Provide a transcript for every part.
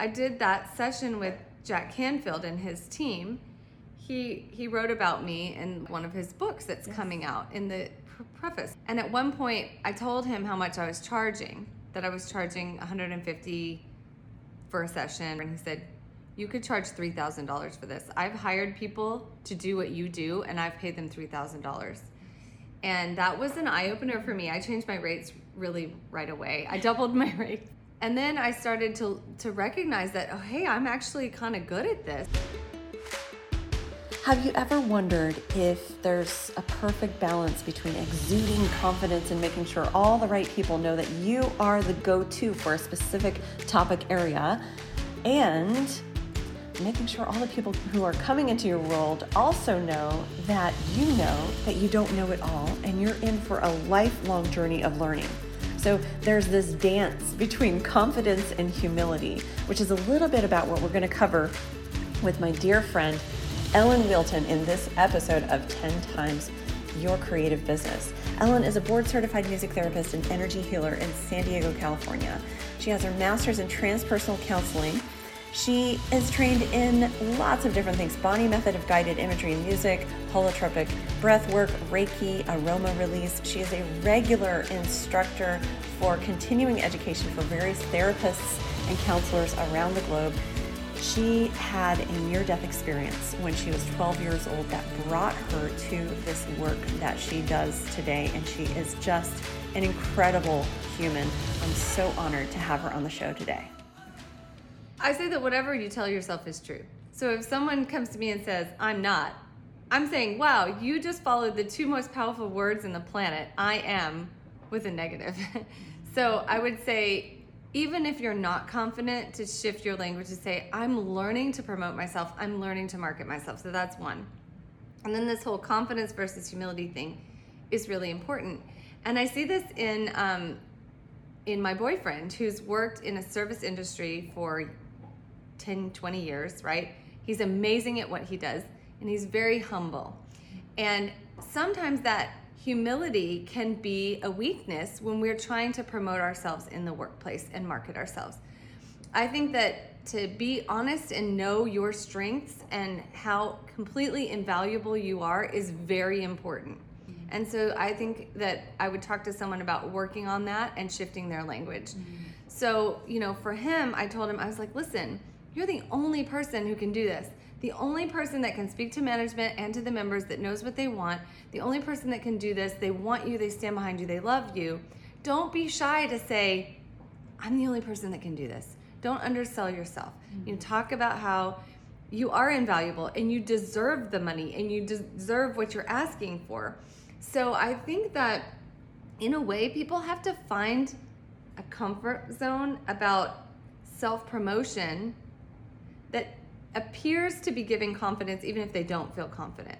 I did that session with Jack Canfield and his team, he he wrote about me in one of his books that's yes. coming out in the preface. And at one point, I told him how much I was charging. That I was charging 150 for a session, and he said, "You could charge three thousand dollars for this. I've hired people to do what you do, and I've paid them three thousand dollars." And that was an eye opener for me. I changed my rates really right away. I doubled my rate. And then I started to, to recognize that, oh, hey, I'm actually kind of good at this. Have you ever wondered if there's a perfect balance between exuding confidence and making sure all the right people know that you are the go to for a specific topic area and making sure all the people who are coming into your world also know that you know that you don't know it all and you're in for a lifelong journey of learning? So there's this dance between confidence and humility, which is a little bit about what we're going to cover with my dear friend Ellen Whealton in this episode of 10 Times Your Creative Business. Ellen is a board certified music therapist and energy healer in San Diego, California. She has her master's in transpersonal counseling she is trained in lots of different things Bonny Method of guided imagery and music, holotropic breath work, Reiki, aroma release. She is a regular instructor for continuing education for various therapists and counselors around the globe. She had a near death experience when she was 12 years old that brought her to this work that she does today, and she is just an incredible human. I'm so honored to have her on the show today. I say that whatever you tell yourself is true. So if someone comes to me and says, I'm not, I'm saying, wow, you just followed the two most powerful words in the planet, I am, with a negative. so I would say, even if you're not confident, to shift your language to say, I'm learning to promote myself, I'm learning to market myself. So that's one. And then this whole confidence versus humility thing is really important. And I see this in um, in my boyfriend who's worked in a service industry for 10, 20 years, right? He's amazing at what he does and he's very humble. And sometimes that humility can be a weakness when we're trying to promote ourselves in the workplace and market ourselves. I think that to be honest and know your strengths and how completely invaluable you are is very important. And so I think that I would talk to someone about working on that and shifting their language. Mm-hmm. So, you know, for him, I told him, I was like, listen, you're the only person who can do this. The only person that can speak to management and to the members that knows what they want, the only person that can do this, they want you, they stand behind you, they love you. Don't be shy to say, I'm the only person that can do this. Don't undersell yourself. Mm-hmm. You know, talk about how you are invaluable and you deserve the money and you deserve what you're asking for. So I think that in a way, people have to find a comfort zone about self promotion that appears to be giving confidence even if they don't feel confident.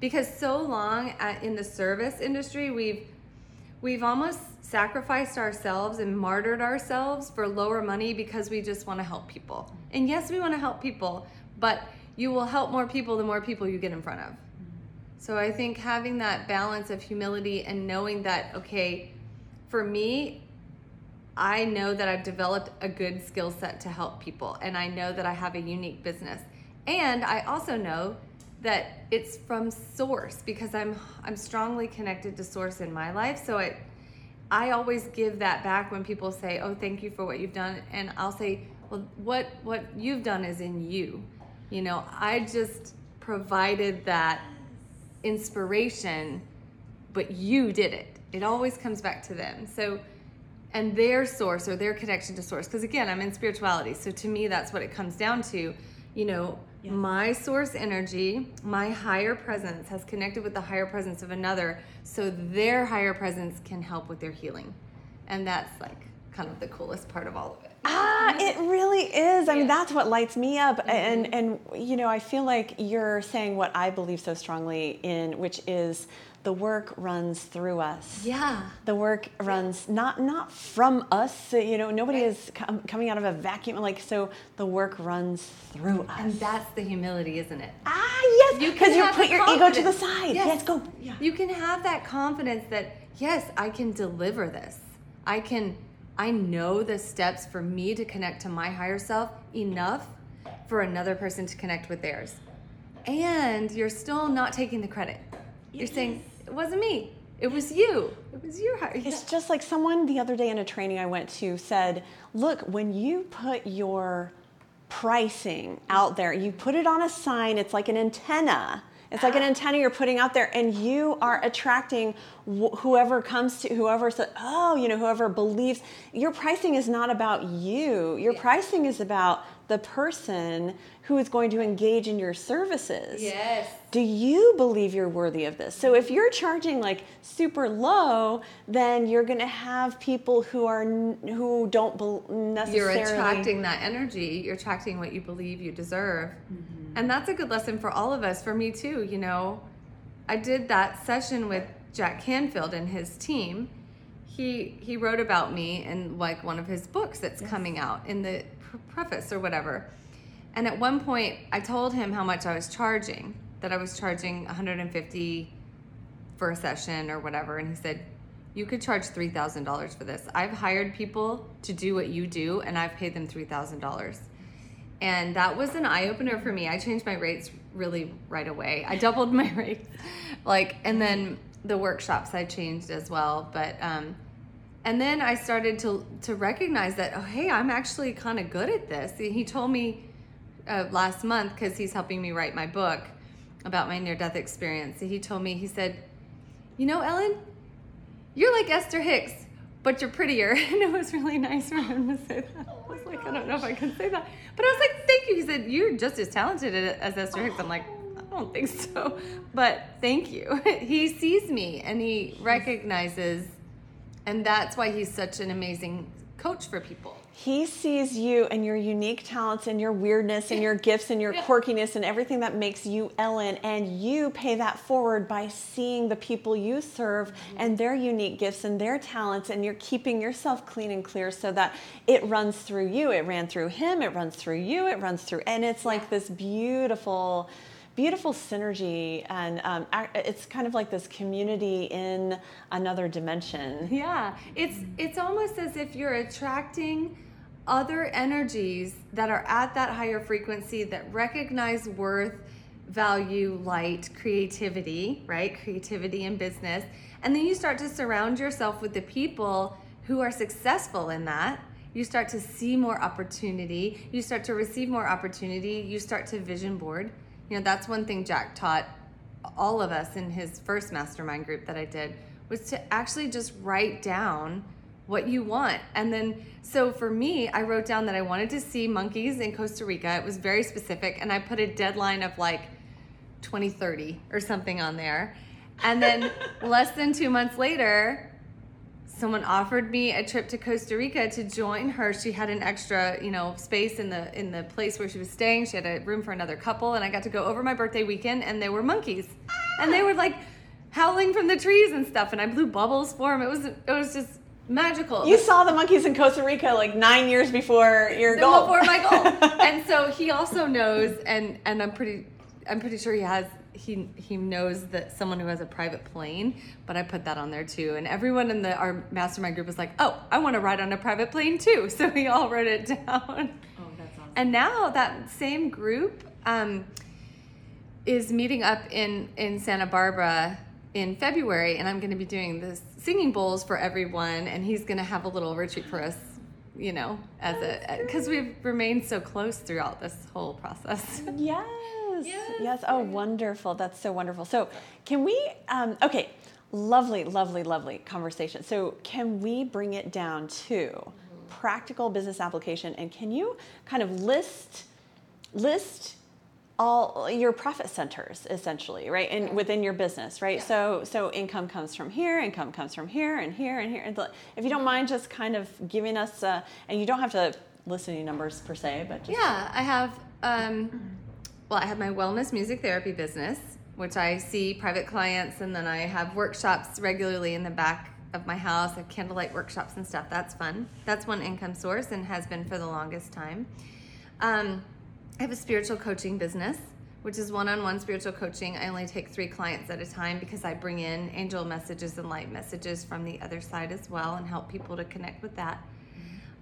Because so long at, in the service industry we've we've almost sacrificed ourselves and martyred ourselves for lower money because we just want to help people. And yes we want to help people but you will help more people the more people you get in front of. So i think having that balance of humility and knowing that okay for me I know that I've developed a good skill set to help people, and I know that I have a unique business. And I also know that it's from source because I'm I'm strongly connected to source in my life. So it I always give that back when people say, "Oh, thank you for what you've done," and I'll say, "Well, what what you've done is in you." You know, I just provided that inspiration, but you did it. It always comes back to them. So and their source or their connection to source. Because again i'm in spirituality so to me that's what it comes down to. You know yeah. my source energy my higher presence has connected with the higher presence of another so their higher presence can help with their healing. And that's like kind of the coolest part of all of it. Ah it really is. I yeah. mean that's what lights me up. Mm-hmm. and and you know i feel like you're saying what i believe so strongly in which is the work runs through us. Yeah. The work runs not not from us. You know, nobody right. is com- coming out of a vacuum. Like so, the work runs through us. And that's the humility, isn't it? Ah, yes. Because you, you put your confidence. ego to the side. Yes. yes, go. Yeah. You can have that confidence that yes, I can deliver this. I can I know the steps for me to connect to my higher self enough for another person to connect with theirs. And you're still not taking the credit. You're saying, it wasn't me. It was you. It was your heart. It's just like someone the other day in a training I went to said, look, when you put your pricing out there, you put it on a sign, it's like an antenna. It's like an ah. antenna you're putting out there, and you are attracting wh- whoever comes to whoever says, oh, you know, whoever believes. Your pricing is not about you. Your pricing is about the person who is going to engage in your services. Yes. Do you believe you're worthy of this? So if you're charging like super low, then you're going to have people who are who don't necessarily. You're attracting that energy. You're attracting what you believe you deserve. Mm-hmm. And that's a good lesson for all of us, for me too. You know, I did that session with Jack Canfield and his team. He he wrote about me in like one of his books that's coming out in the preface or whatever. And at one point, I told him how much I was charging. That I was charging 150 for a session or whatever, and he said, "You could charge three thousand dollars for this. I've hired people to do what you do, and I've paid them three thousand dollars." And that was an eye opener for me. I changed my rates really right away. I doubled my rates, like, and then the workshops I changed as well. But um, and then I started to to recognize that oh hey, I'm actually kind of good at this. He told me uh, last month because he's helping me write my book about my near death experience. He told me he said, you know, Ellen, you're like Esther Hicks, but you're prettier. And it was really nice for him to say that. I was like, I don't know if I can say that. But I was like, thank you. He said, you're just as talented as Esther Hicks. I'm like, I don't think so. But thank you. he sees me and he recognizes, and that's why he's such an amazing coach for people. He sees you and your unique talents and your weirdness and your gifts and your quirkiness and everything that makes you Ellen. And you pay that forward by seeing the people you serve and their unique gifts and their talents. And you're keeping yourself clean and clear so that it runs through you. It ran through him, it runs through you, it runs through. And it's like this beautiful beautiful synergy and um, it's kind of like this community in another dimension Yeah, it's it's almost as if you're attracting other energies that are at that higher frequency that recognize worth, value, light, creativity, right? Creativity in business. And then you start to surround yourself with the people who are successful in that. You start to see more opportunity, you start to receive more opportunity, you start to vision board. You know, that's one thing Jack taught all of us in his first mastermind group that I did was to actually just write down what you want. And then, so for me, I wrote down that I wanted to see monkeys in Costa Rica. It was very specific, and I put a deadline of like 2030 or something on there. And then, less than two months later, someone offered me a trip to Costa Rica to join her. She had an extra, you know, space in the in the place where she was staying. She had a room for another couple, and I got to go over my birthday weekend, and there were monkeys, and they were like howling from the trees and stuff, and I blew bubbles for them. It was it was just magical. You saw the monkeys in Costa Rica like nine years before your goal. before my goal. and so he also knows, and and I'm pretty, I'm pretty sure he has. He he knows that someone who has a private plane, but I put that on there too. And everyone in the our mastermind group was like, "Oh, I want to ride on a private plane too." So we all wrote it down. Oh, that's awesome. And now that same group um, is meeting up in in Santa Barbara in February, and I'm going to be doing this singing bowls for everyone, and he's going to have a little retreat for us, you know, as a because we've remained so close throughout this whole process. Yes. Yes. Yes. Oh, wonderful. That's so wonderful. So, can we? Um, okay. Lovely, lovely, lovely conversation. So, can we bring it down to practical business application? And can you kind of list list all your profit centers essentially right and within your business right so so income comes from here income comes from here and here and here and if you don't mind just kind of giving us uh, and you don't have to list any numbers per se but just Yeah, I have. Um, well, I have my wellness music therapy business, which I see private clients, and then I have workshops regularly in the back of my house. I have candlelight workshops and stuff. That's fun. That's one income source and has been for the longest time. Um, I have a spiritual coaching business, which is one-on-one spiritual coaching. I only take three clients at a time because I bring in angel messages and light messages from the other side as well, and help people to connect with that.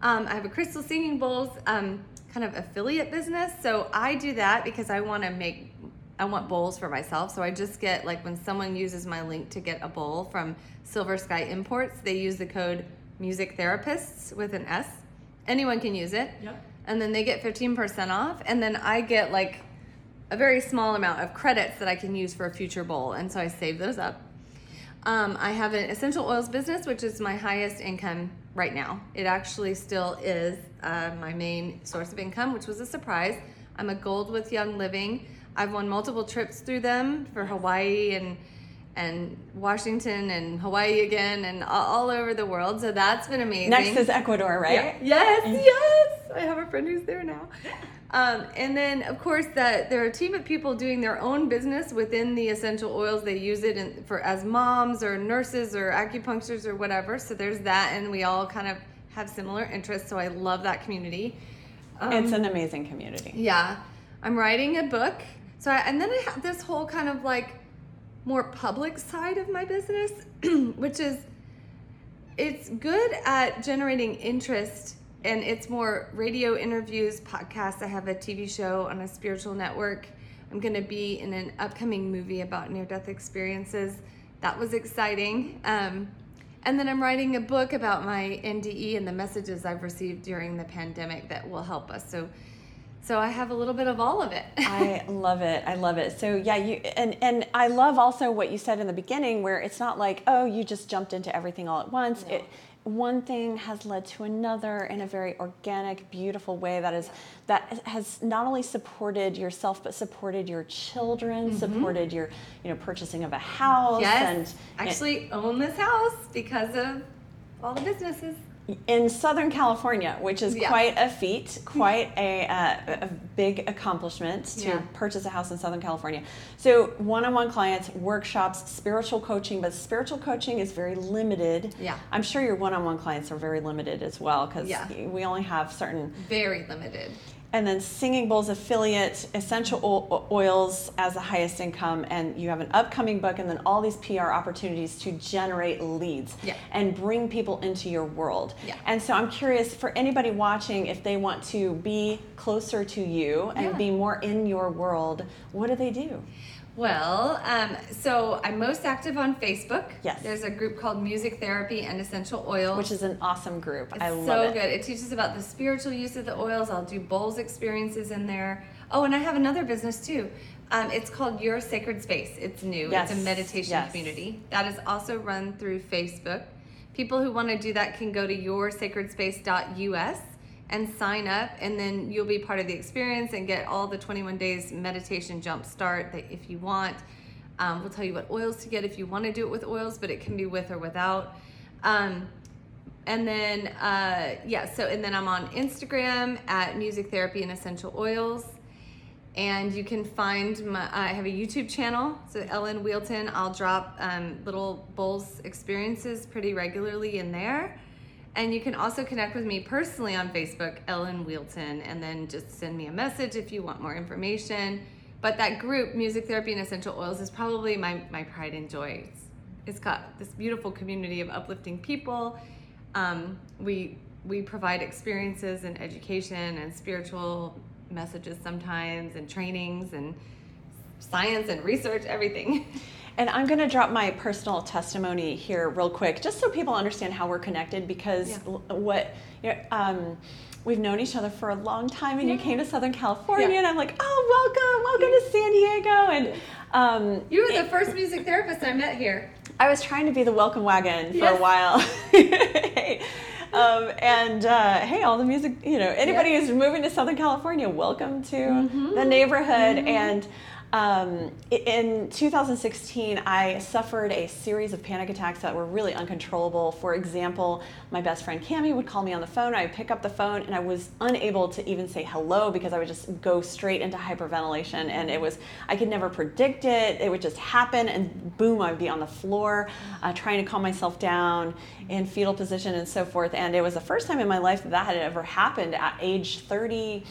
Um, I have a crystal singing bowls um, kind of affiliate business. So I do that because I want to make, I want bowls for myself. So I just get like when someone uses my link to get a bowl from Silver Sky Imports, they use the code Music Therapists with an S. Anyone can use it. Yep. And then they get 15% off. And then I get like a very small amount of credits that I can use for a future bowl. And so I save those up. Um, I have an essential oils business, which is my highest income right now. It actually still is uh, my main source of income, which was a surprise. I'm a gold with Young Living. I've won multiple trips through them for Hawaii and and Washington and Hawaii again and all, all over the world. So that's been amazing. Next is Ecuador, right? Yeah. Yes, yes. I have a friend who's there now. Um, and then, of course, that there are a team of people doing their own business within the essential oils. They use it in, for as moms or nurses or acupuncturists or whatever. So there's that, and we all kind of have similar interests. So I love that community. Um, it's an amazing community. yeah, I'm writing a book. So I, and then I have this whole kind of like more public side of my business, which is it's good at generating interest and it's more radio interviews, podcasts. I have a TV show on a spiritual network. I'm going to be in an upcoming movie about near death experiences. That was exciting. Um, and then I'm writing a book about my NDE and the messages I've received during the pandemic that will help us. So, so I have a little bit of all of it. I love it. I love it. So yeah, you and and I love also what you said in the beginning, where it's not like oh you just jumped into everything all at once. No. It one thing has led to another in a very organic, beautiful way that is that has not only supported yourself but supported your children, mm-hmm. supported your you know purchasing of a house, yes, and actually own this house because of all the businesses. In Southern California, which is Yeah. quite a feat, quite a, uh, a big accomplishment to Yeah. purchase a house in Southern California. So, one on one clients, workshops, spiritual coaching, but spiritual coaching is very limited. Yeah. I'm sure your one on one clients are very limited as well because Yeah. we only have certain Very limited. And then Singing Bowls affiliate, essential oils as the highest income, and you have an upcoming book, and then all these PR opportunities to generate leads Yeah. and bring people into your world. Yeah. And so I'm curious for anybody watching, if they want to be closer to you and Yeah. be more in your world, what do they do? Well, um, so I'm most active on Facebook. Yes. There's a group called Music Therapy and Essential Oils. Which is an awesome group. It's I love so it. So good. It teaches about the spiritual use of the oils. I'll do bowls experiences in there. Oh, and I have another business too. Um, it's called Your Sacred Space. It's new. Yes, It's a meditation yes. community that is also run through Facebook. People who want to do that can go to yoursacredspace.us and sign up, and then you'll be part of the experience and get all the 21 days meditation jump start that if you want. Um, we'll tell you what oils to get if you want to do it with oils, but it can be with or without. Um, and then, uh, yeah, so, and then I'm on Instagram at Music Therapy and Essential Oils. And you can find my, I have a YouTube channel, so Ellen Whealton. I'll drop um, little bowls experiences pretty regularly in there. And you can also connect with me personally on Facebook, Ellen Whealton, and then just send me a message if you want more information. But that group, Music Therapy and Essential Oils, is probably my, my pride and joy. It's, it's got this beautiful community of uplifting people. Um, we we provide experiences and education and spiritual messages sometimes and trainings and science and research everything And I'm going to drop my personal testimony here real quick, just so people understand how we're connected. Because Yeah. what you know, um, we've known each other for a long time, and you came to Southern California, Yeah. and I'm like, oh, welcome, welcome to San Diego, and. Um, you were the first music therapist i met here I was trying to be the welcome wagon for a while. Hey. um, and uh, hey, all the music, you know, anybody Yeah. who's moving to Southern California, welcome to Mhm. the neighborhood. And um, in 2016, I suffered a series of panic attacks that were really uncontrollable. For example, my best friend Cami would call me on the phone. I would pick up the phone, and I was unable to even say hello because I would just go straight into hyperventilation. And it was, I could never predict it. It would just happen, and boom, I would be on the floor uh, trying to calm myself down in fetal position and so forth. And it was the first time in my life that that had ever happened at age 30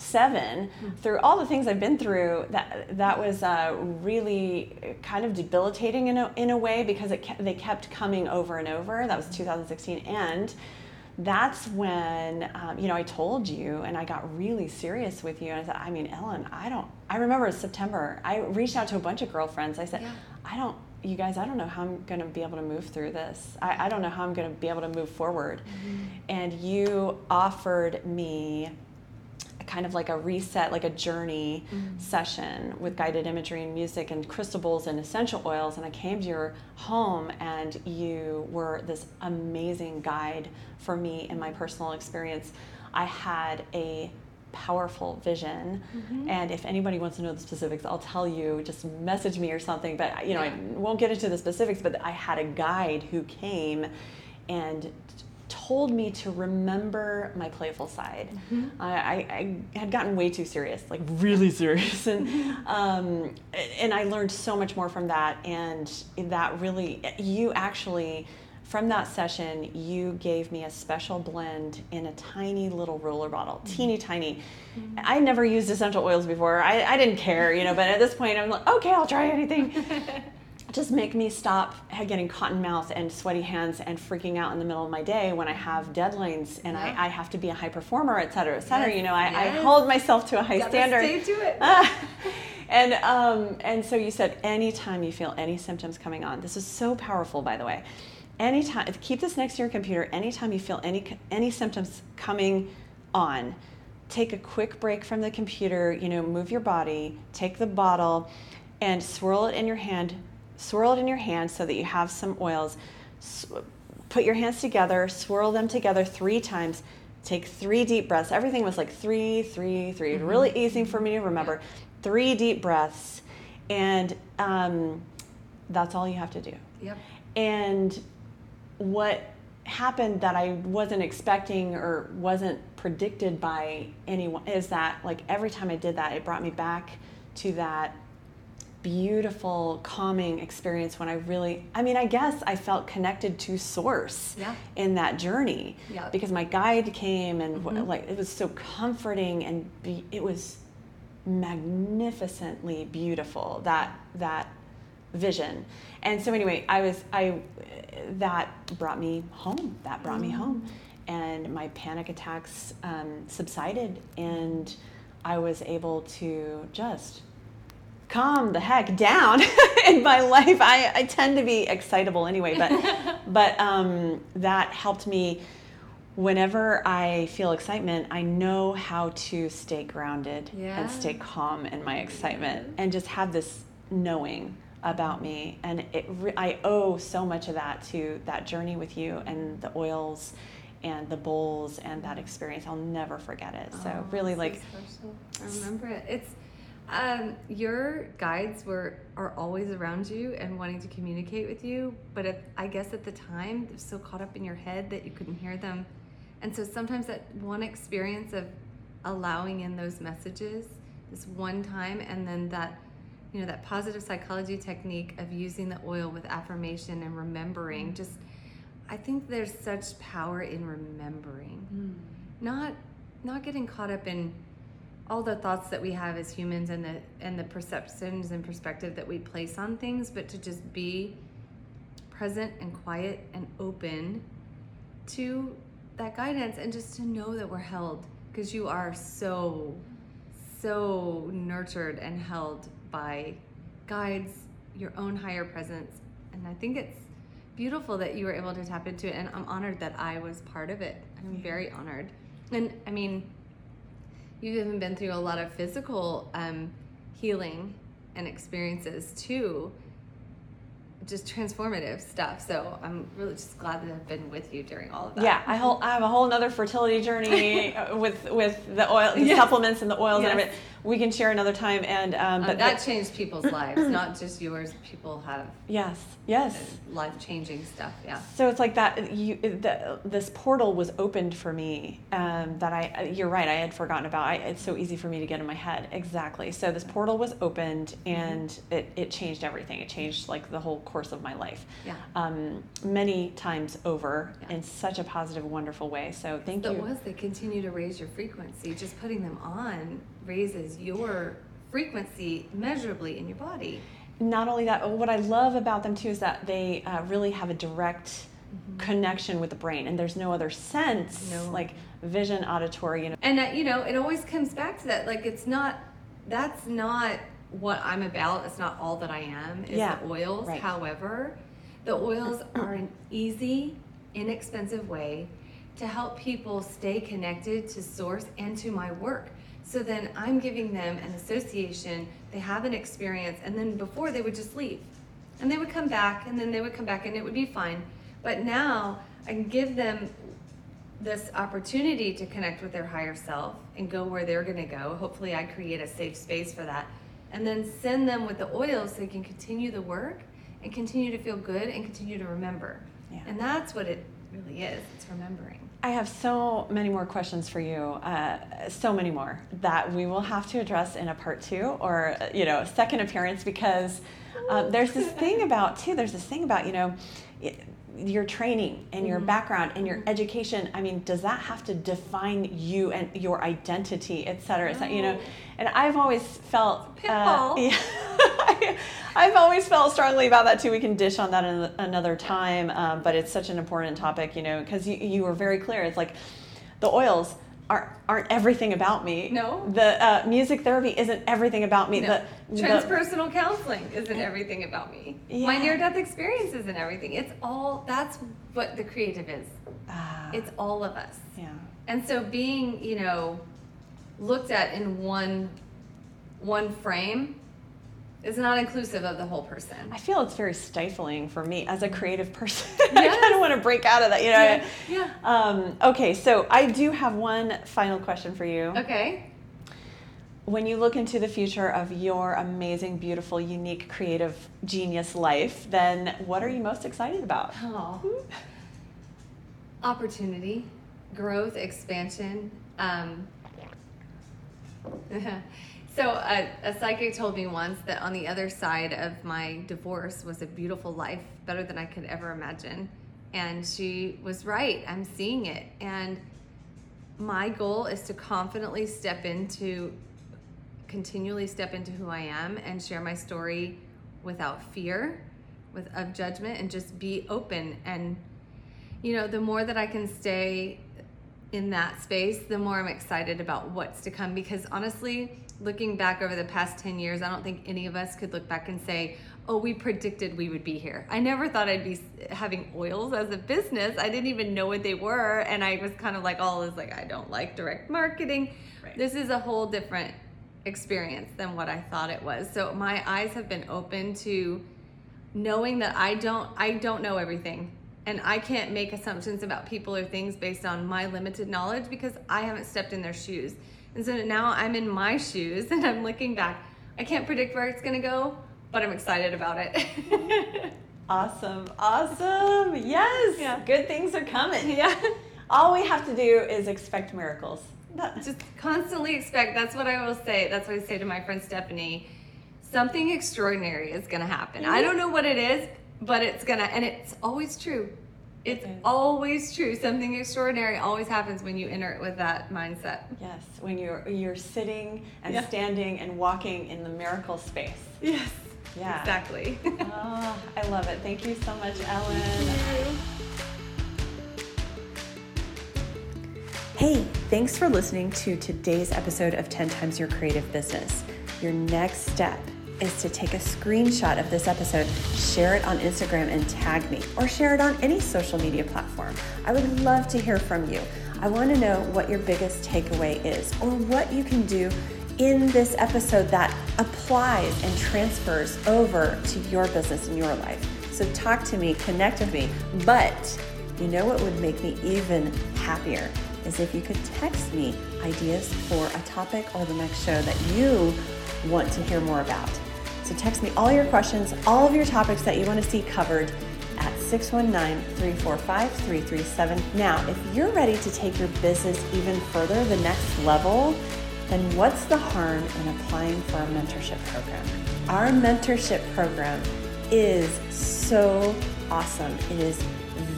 seven through all the things I've been through that that was uh, really kind of debilitating in a, in a way because it they kept coming over and over that was 2016 and that's when um, you know I told you, and I got really serious with you. And I said, I mean, Ellen, I don't. I remember it was September. I reached out to a bunch of girlfriends. I said, Yeah. I don't. You guys, I don't know how I'm going to be able to move through this. I, I don't know how I'm going to be able to move forward. And you offered me kind of like a reset, like a journey mm-hmm. session with guided imagery and music and crystal bowls and essential oils. And I came to your home, and you were this amazing guide for me in my personal experience. I had a powerful vision mm-hmm. and if anybody wants to know the specifics i'll tell you just message me or something but you know Yeah. i won't get into the specifics but i had a guide who came and told me to remember my playful side. Mm-hmm. I, I, I had gotten way too serious, like really serious, and mm-hmm. um, and I learned so much more from that. And that really, you actually, from that session, you gave me a special blend in a tiny little roller bottle, mm-hmm. teeny tiny. I never used essential oils before. I, I didn't care, you know. But at this point, I'm like, okay, I'll try anything just make me stop getting cotton mouth and sweaty hands and freaking out in the middle of my day when I have deadlines and Yeah. I, I have to be a high performer, et cetera, et cetera. Yes, You know, I, I hold myself to a high standard. stay to it. and um, and so you said anytime you feel any symptoms coming on, this is so powerful, by the way. Anytime, keep this next to your computer. Anytime you feel any any symptoms coming on, take a quick break from the computer. You know, move your body, take the bottle, and swirl it in your hand. Swirl it in your hand so that you have some oils. Put your hands together, swirl them together three times. Take three deep breaths. Everything was like three, three, three. 3 Really easy for me to remember. Three deep breaths, and um, that's all you have to do. Yep. And what happened that I wasn't expecting or wasn't predicted by anyone is that like every time I did that, it brought me back to that beautiful calming experience when I really I mean I guess I felt connected to source Yeah. in that journey Yeah. because my guide came and Mhm. like it was so comforting and be, it was magnificently beautiful that that vision and so anyway i was i that brought me home that brought me home and my panic attacks um, subsided and i was able to just calm the heck down in my life i, I tend to be excitable anyway but but um, that helped me whenever I feel excitement, I know how to stay grounded Yeah. and stay calm in my excitement and just have this knowing about me. And it, I owe so much of that to that journey with you and the oils and the bowls and that experience. I'll never forget it. So Oh, really like. I remember it. It's um, your guides were are always around you and wanting to communicate with you, but at, I guess at the time they're so caught up in your head that you couldn't hear them, and so sometimes that one experience of allowing in those messages, this one time, and then that you know that positive psychology technique of using the oil with affirmation and remembering just i think there's such power in remembering. Not not getting caught up in all the thoughts that we have as humans and the and the perceptions and perspective that we place on things but to just be present and quiet and open to that guidance and just to know that we're held because you are so so nurtured and held by guides your own higher presence. And i think it's beautiful that you were able to tap into it and i'm honored that i was part of it. I'm very honored. And i mean you've even been through a lot of physical um, healing and experiences too just transformative stuff so i'm really just glad that i've been with you during all of that yeah, I, whole, I have a whole nother fertility journey uh, with with the oil, the Yes. supplements and the oils Yes. and everything. We can share another time. And um, Um, but that but- changed people's lives not just yours people have yes, yes. life changing stuff yeah So it's like that. You, the, this portal was opened for me. Um, that I, you're right. I had forgotten about. I, it's so easy for me to get in my head. Exactly. So this portal was opened, and it, it changed everything. It changed like the whole course of my life. Yeah. Um, many times over Yeah. in such a positive, wonderful way. So thank you. oils they continue to raise your frequency just putting them on raises your frequency measurably in your body not only that, what I love about them too is that they uh, really have a direct connection with the brain and there's no other sense No. like vision auditory you know And uh, you know, it always comes back to that. Like, it's not. That's not what I'm about. It's not all that I am. Is Yeah, the oils. right. However, the oils are an easy, inexpensive way to help people stay connected to source and to my work. So then I'm giving them an association. They have an experience, and then before they would just leave, and they would come back, and then they would come back, and it would be fine. But now I can give them this opportunity to connect with their higher self and go where they're going to go. Hopefully, I create a safe space for that. And then send them with the oils so they can continue the work and continue to feel good and continue to remember. Yeah. And that's what it really is it's remembering. I have so many more questions for you, uh, so many more that we will have to address in a part two or uh, you know second appearance because uh, there's this thing about too. There's this thing about you know your training and your background and your education. I mean, does that have to define you and your identity, et cetera? et cetera, You know, and I've always felt pitfall. yeah, I've always felt strongly about that too. We can dish on that in another time, um, but it's such an important topic, you know, because you, you were very clear. It's like the oils aren't aren't everything about me. No. the uh, music therapy isn't everything about me. No. The, the- Transpersonal counseling isn't everything about me. My near death experience isn't everything. It's all, that's what the creative is. Ah, It's all of us. yeah, And so being, you know, looked at in one one frame is not inclusive of the whole person. I feel it's very stifling for me as a creative person. I kind of want to break out of that, you know. Yeah, yeah. Um, okay, so I do have one final question for you. Okay. When you look into the future of your amazing, beautiful, unique, creative, genius life, then what are you most excited about? Oh. Opportunity, growth, expansion. Um, so a, a psychic told me once that on the other side of my divorce was a beautiful life, better than I could ever imagine. And she was right. I'm seeing it. And my goal is to confidently step into continually step into who I am and share my story without fear with of judgment and just be open and you know the more that I can stay in that space the more I'm excited about what's to come because honestly looking back over the past 10 years I don't think any of us could look back and say oh we predicted we would be here I never thought I'd be having oils as a business I didn't even know what they were and I was kind of like all is like I don't like direct marketing Right. this is a whole different experience than what I thought it was. So my eyes have been open to knowing that I don't I don't know everything and I can't make assumptions about people or things based on my limited knowledge because I haven't stepped in their shoes. And so now I'm in my shoes and I'm looking back. I can't predict where it's going to go, but I'm excited about it. Awesome, awesome. Yes, Yeah. good things are coming. yeah. All we have to do is expect miracles. Just constantly expect that's what i will say that's what i say to my friend stephanie something extraordinary is going to happen i mm-hmm. don't know what it is but it's going to and it's always true it's It is. always true something extraordinary always happens when you enter it with that mindset Yes, when you're you're sitting and Yeah. standing and walking in the miracle space. yes Yeah. exactly Oh, I love it. Thank you so much, Ellen. Hey, thanks for listening to today's episode of 10 Times Your Creative Business. Your next step is to take a screenshot of this episode, share it on Instagram, and tag me, or share it on any social media platform. I would love to hear from you. I want to know what your biggest takeaway is, or what you can do in this episode that applies and transfers over to your business and your life. So talk to me, connect with me, but you know what would make me even happier is if you could text me ideas for a topic or the next show that you want to hear more about. So text me all your questions, all of your topics that you want to see covered at 619-345-337. Now, if you're ready to take your business even further, the next level, then what's the harm in applying for a mentorship program? Our mentorship program is so awesome. It is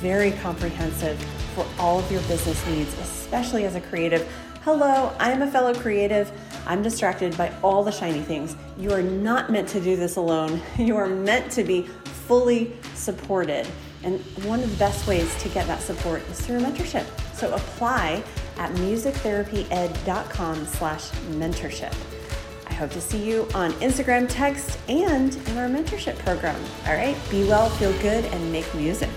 very comprehensive for all of your business needs, especially as a creative. Hello, I'm a fellow creative. I'm distracted by all the shiny things. You are not meant to do this alone. You are meant to be fully supported. And one of the best ways to get that support is through mentorship. So apply at musictherapyed.com slash mentorship. I hope to see you on Instagram, text, and in our mentorship program. All right, be well, feel good, and make music.